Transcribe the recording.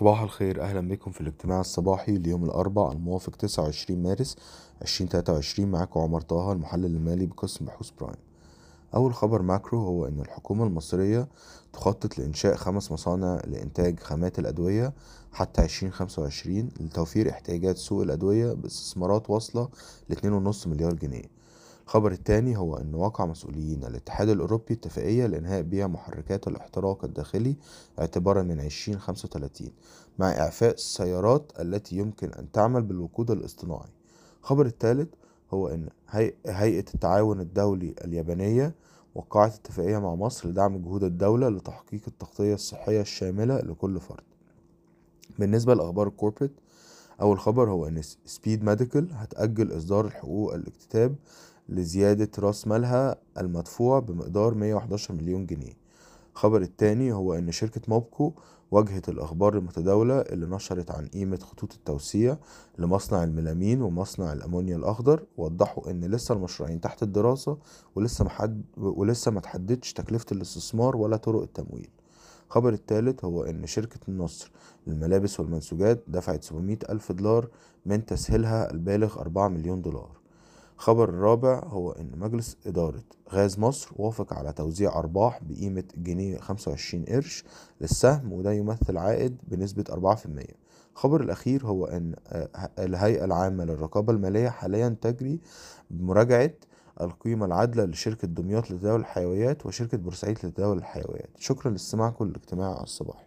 صباح الخير. أهلا بكم في الاجتماع الصباحي ليوم الأربعاء الموافق 29 مارس 2023 معاكم عمر طه المحلل المالي بقسم بحوث برايم أول خبر macro هو إن الحكومة المصرية تخطط لإنشاء خمس مصانع لإنتاج خامات الأدوية حتى 2025 لتوفير احتياجات سوق الأدوية باستثمارات واصلة لاتنين ونص مليار جنيه. الخبر التاني هو أن وقع مسؤولين الاتحاد الأوروبي اتفاقية لإنهاء بيع محركات الاحتراق الداخلي اعتبارا من 2035 مع إعفاء السيارات التي يمكن أن تعمل بالوقود الاصطناعي. الخبر الثالث هو أن هيئة التعاون الدولي اليابانية وقعت اتفاقية مع مصر لدعم جهود الدولة لتحقيق التغطية الصحية الشاملة لكل فرد. بالنسبة لأخبار ال corporate أول خبر هو أن سبيد ميديكال هتأجل إصدار الحقوق الاكتتاب لزيادة رأس مالها المدفوع بمقدار 111 مليون جنيه. الخبر التاني هو إن شركة موبكو واجهت الأخبار المتداولة اللي نشرت عن قيمة خطوط التوسيع لمصنع الميلامين ومصنع الأمونيا الأخضر ووضحوا إن لسه المشروعين تحت الدراسة ولسه محد ولسه ما تحددش تكلفة الاستثمار ولا طرق التمويل. الخبر الثالث هو إن شركة النصر للملابس والمنسوجات دفعت 700 ألف دولار من تسهيلها البالغ 4 مليون دولار. الخبر الرابع هو إن مجلس إدارة غاز مصر وافق على توزيع أرباح بقيمة جنيه خمسة وعشرين قرش للسهم وده يمثل عائد بنسبة أربعة في المية. الخبر الأخير هو أن آه، الهيئة العامة للرقابة المالية حاليا تجري بمراجعة القيمة العادلة لشركة دمياط لتداول الحيويات وشركة بورسعيد لتداول الحيويات. شكرا لاستماعكم للاجتماع الصباحي